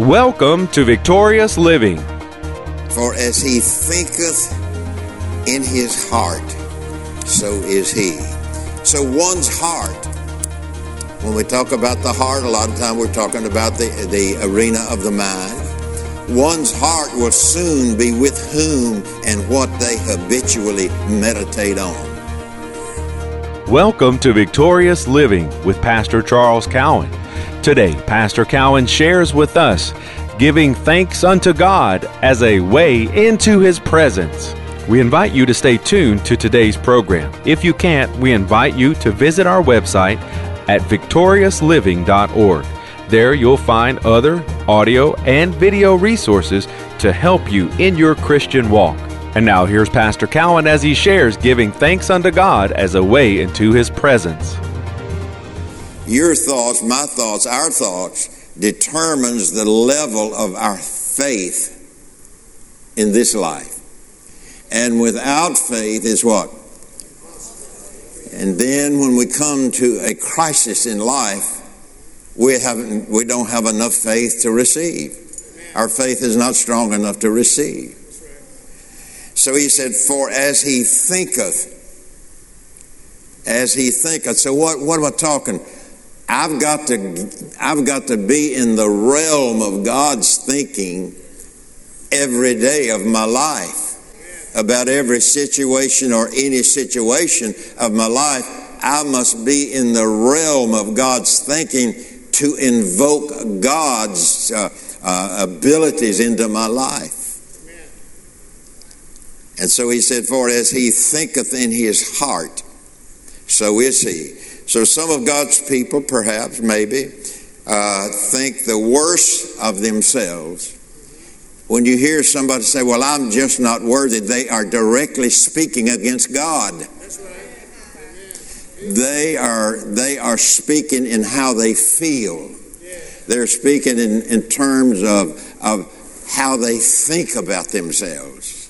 Welcome to Victorious Living. For as he thinketh in his heart, so is he. So one's heart, when we talk about the heart, a lot of time we're talking about the, the arena of the mind. One's heart will soon be with whom and what they habitually meditate on. Welcome to Victorious Living with Pastor Charles Cowan. Today, Pastor Cowan shares with us giving thanks unto God as a way into His presence. We invite you to stay tuned to today's program. If you can't, we invite you to visit our website at victoriousliving.org. There you'll find other audio and video resources to help you in your Christian walk. And now here's Pastor Cowan as he shares giving thanks unto God as a way into His presence your thoughts, my thoughts, our thoughts determines the level of our faith in this life. And without faith is what? And then when we come to a crisis in life, we haven't we don't have enough faith to receive. Our faith is not strong enough to receive. So he said, For as he thinketh, as he thinketh. So what, what am I talking? I've got to I've got to be in the realm of God's thinking every day of my life about every situation or any situation of my life. I must be in the realm of God's thinking to invoke God's uh, uh, abilities into my life. And so he said, For as he thinketh in his heart, so is he. So some of God's people, perhaps, maybe, uh, think the worst of themselves. When you hear somebody say, Well, I'm just not worthy, they are directly speaking against God. They are, they are speaking in how they feel. They're speaking in, in terms of, of how they think about themselves.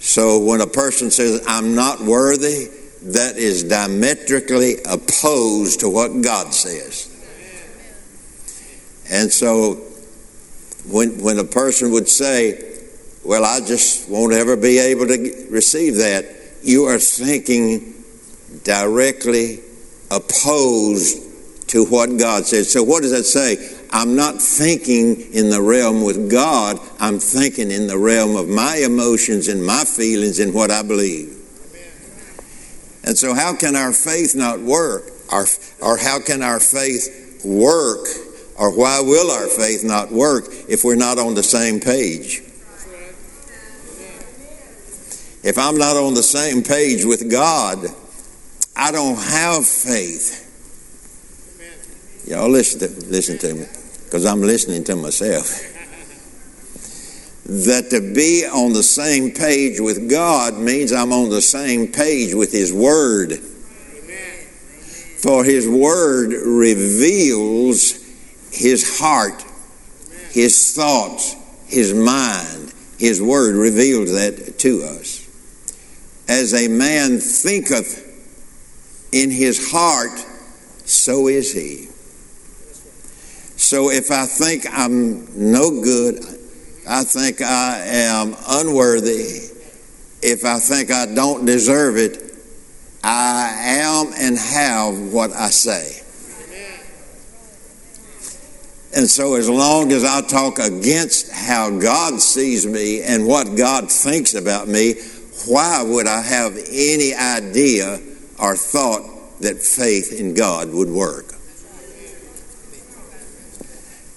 So when a person says, I'm not worthy, that is diametrically opposed to what God says. And so when, when a person would say, Well, I just won't ever be able to receive that, you are thinking directly opposed to what God says. So, what does that say? I'm not thinking in the realm with God, I'm thinking in the realm of my emotions and my feelings and what I believe. And so, how can our faith not work? Or, or how can our faith work? Or why will our faith not work if we're not on the same page? If I'm not on the same page with God, I don't have faith. Y'all listen to, listen to me, because I'm listening to myself that to be on the same page with God means I'm on the same page with His Word. Amen. For His Word reveals His heart, Amen. His thoughts, His mind. His Word reveals that to us. As a man thinketh in his heart, so is he. So if I think I'm no good, I think I am unworthy, if I think I don't deserve it, I am and have what I say. And so, as long as I talk against how God sees me and what God thinks about me, why would I have any idea or thought that faith in God would work?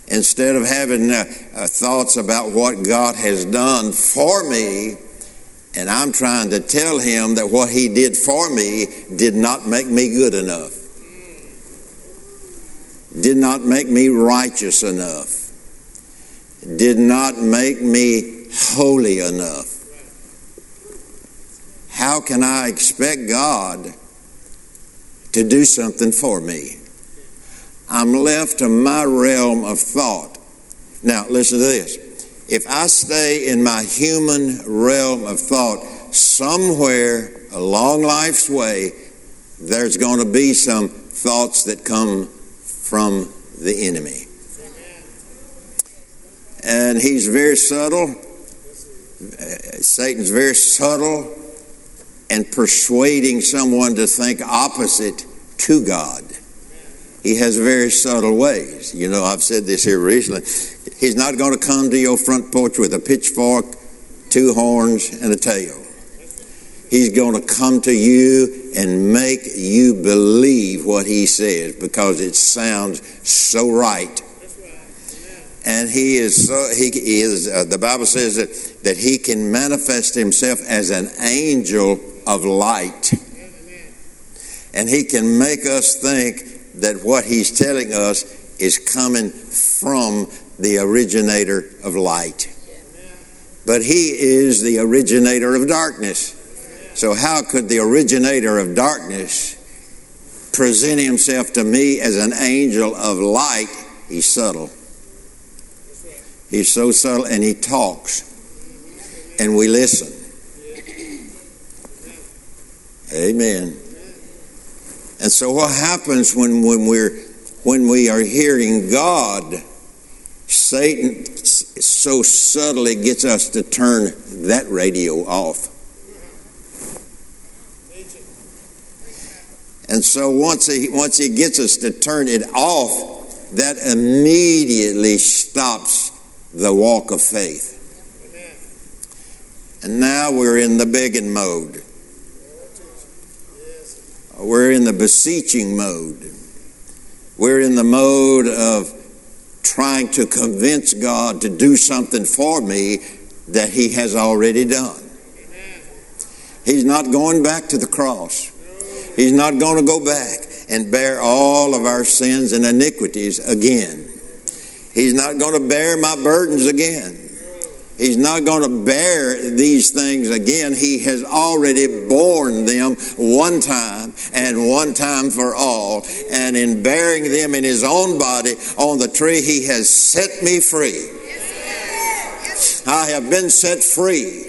instead of having uh, uh, thoughts about what God has done for me, and I'm trying to tell him that what he did for me did not make me good enough, did not make me righteous enough, did not make me holy enough. How can I expect God to do something for me? I'm left to my realm of thought. Now, listen to this. If I stay in my human realm of thought, somewhere along life's way, there's going to be some thoughts that come from the enemy. And he's very subtle. Satan's very subtle and persuading someone to think opposite to God. He has very subtle ways. You know, I've said this here recently. He's not going to come to your front porch with a pitchfork, two horns, and a tail. He's going to come to you and make you believe what he says because it sounds so right. And he is so, he is, uh, the Bible says that, that he can manifest himself as an angel of light. And he can make us think that what he's telling us is coming from the originator of light. But he is the originator of darkness. So, how could the originator of darkness present himself to me as an angel of light? He's subtle. He's so subtle and he talks. And we listen. Amen. And so what happens when, when we're when we are hearing God, Satan so subtly gets us to turn that radio off. And so once he once he gets us to turn it off, that immediately stops the walk of faith. And now we're in the begging mode. We're in the beseeching mode. We're in the mode of trying to convince God to do something for me that He has already done. He's not going back to the cross. He's not going to go back and bear all of our sins and iniquities again. He's not going to bear my burdens again. He's not going to bear these things again. He has already borne them one time and one time for all. And in bearing them in his own body on the tree, he has set me free. I have been set free.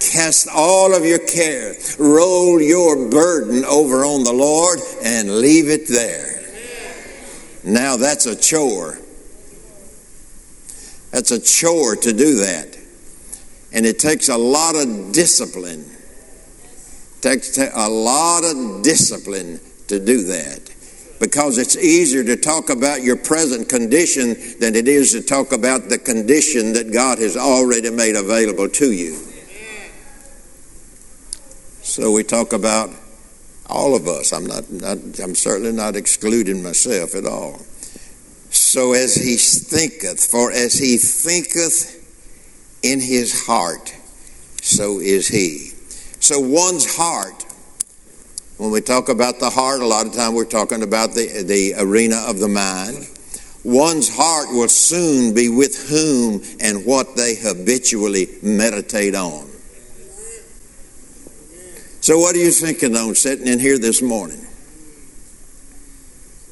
Cast all of your care, roll your burden over on the Lord, and leave it there. Now that's a chore. That's a chore to do that. And it takes a lot of discipline. It takes a lot of discipline to do that. Because it's easier to talk about your present condition than it is to talk about the condition that God has already made available to you. So we talk about all of us. I'm not, not I'm certainly not excluding myself at all. So as he thinketh, for as he thinketh in his heart, so is he. So one's heart, when we talk about the heart, a lot of time we're talking about the, the arena of the mind. One's heart will soon be with whom and what they habitually meditate on. So, what are you thinking on sitting in here this morning?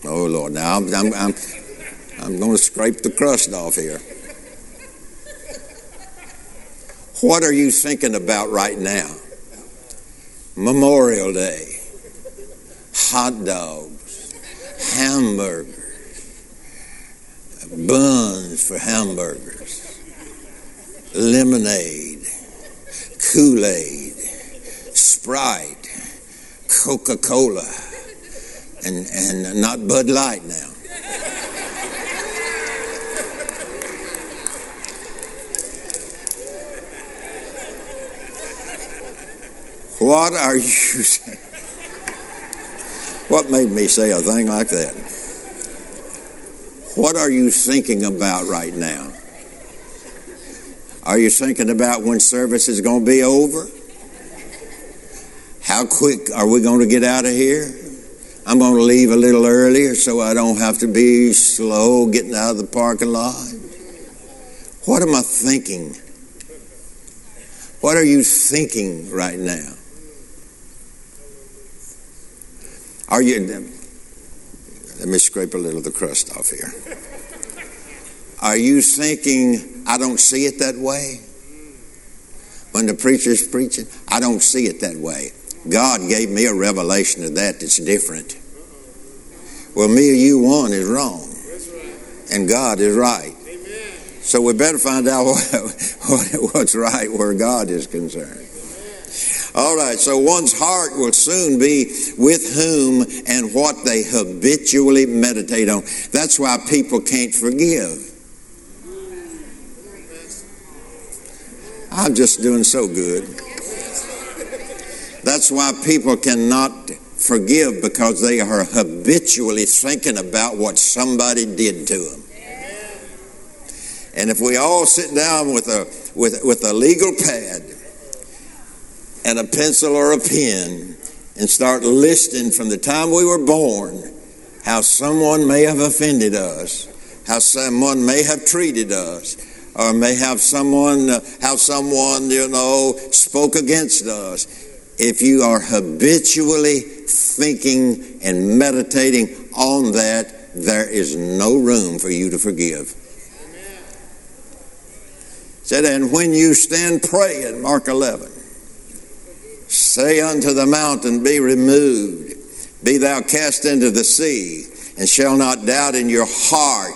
Oh, Lord, now I'm, I'm, I'm I'm going to scrape the crust off here. What are you thinking about right now? Memorial Day, hot dogs, hamburgers, buns for hamburgers, lemonade, Kool Aid, Sprite, Coca Cola, and, and not Bud Light now. What are you saying? What made me say a thing like that? What are you thinking about right now? Are you thinking about when service is going to be over? How quick are we going to get out of here? I'm going to leave a little earlier so I don't have to be slow getting out of the parking lot. What am I thinking? What are you thinking right now? Are you, let me scrape a little of the crust off here. Are you thinking, I don't see it that way? When the preacher's preaching, I don't see it that way. God gave me a revelation of that that's different. Well, me or you one is wrong, and God is right. So we better find out what, what, what's right where God is concerned. All right, so one's heart will soon be with whom and what they habitually meditate on. That's why people can't forgive. I'm just doing so good. That's why people cannot forgive because they are habitually thinking about what somebody did to them. And if we all sit down with a with, with a legal pad and a pencil or a pen and start listing from the time we were born how someone may have offended us, how someone may have treated us, or may have someone, how someone, you know, spoke against us. If you are habitually thinking and meditating on that, there is no room for you to forgive. Said, and when you stand praying, Mark 11, say unto the mountain, Be removed, be thou cast into the sea, and shall not doubt in your heart,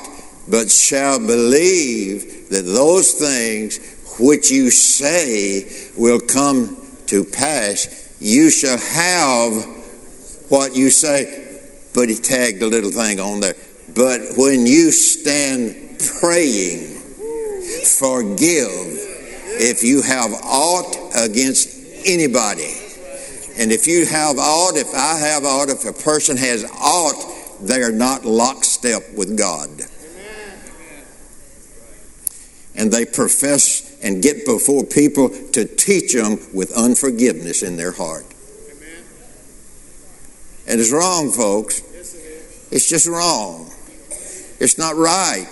but shall believe that those things which you say will come to pass, you shall have what you say. But he tagged a little thing on there. But when you stand praying, forgive if you have aught against anybody. And if you have aught, if I have aught, if a person has aught, they are not lockstep with God. And they profess and get before people to teach them with unforgiveness in their heart. And it's wrong, folks. It's just wrong. It's not right.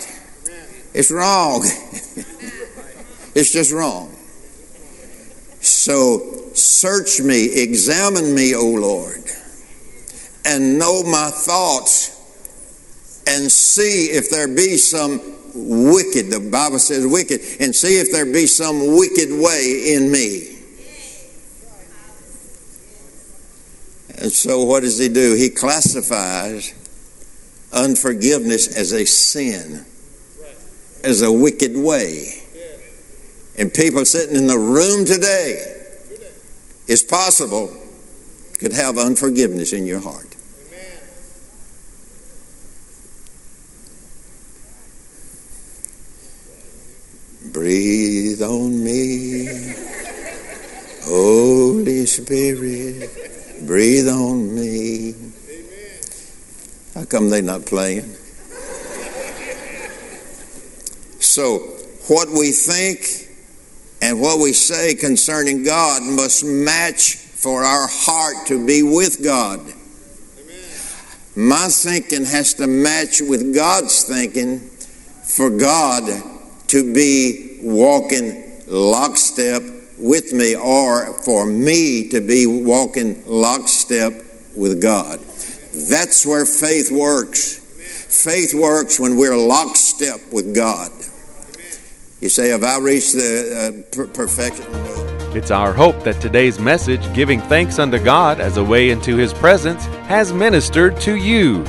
It's wrong. it's just wrong. So search me, examine me, O Lord, and know my thoughts, and see if there be some wicked, the Bible says wicked, and see if there be some wicked way in me. And so, what does he do? He classifies unforgiveness as a sin, as a wicked way. And people sitting in the room today, it's possible, could have unforgiveness in your heart. Breathe on me, Holy Spirit, breathe on me. Amen. How come they not playing? So, what we think and what we say concerning God must match for our heart to be with God. My thinking has to match with God's thinking for God to be walking lockstep with me or for me to be walking lockstep with God. That's where faith works. Faith works when we're lockstep with God. You say, Have I reached the uh, per- perfection? It's our hope that today's message, giving thanks unto God as a way into His presence, has ministered to you.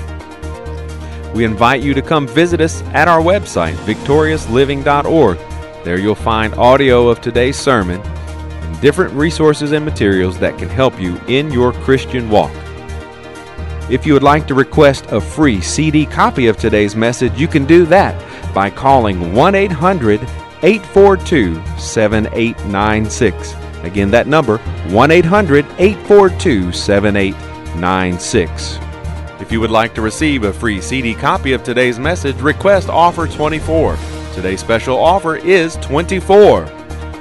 We invite you to come visit us at our website, victoriousliving.org. There you'll find audio of today's sermon and different resources and materials that can help you in your Christian walk. If you would like to request a free CD copy of today's message, you can do that by calling 1 800 842 7896. Again, that number 1 800 842 7896. If you would like to receive a free CD copy of today's message, request offer 24. Today's special offer is 24.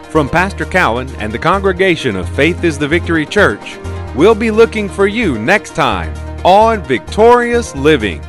From Pastor Cowan and the congregation of Faith is the Victory Church, we'll be looking for you next time on Victorious Living.